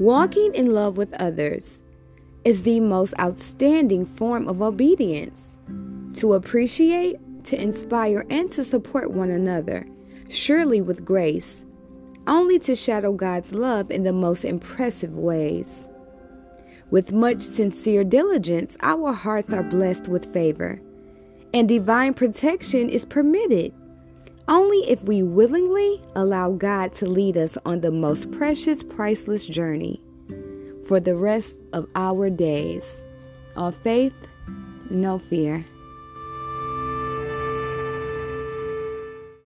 Walking in love with others is the most outstanding form of obedience. To appreciate, to inspire, and to support one another, surely with grace, only to shadow God's love in the most impressive ways. With much sincere diligence, our hearts are blessed with favor, and divine protection is permitted only if we willingly allow God to lead us on the most precious, priceless journey for the rest of our days. All faith, no fear.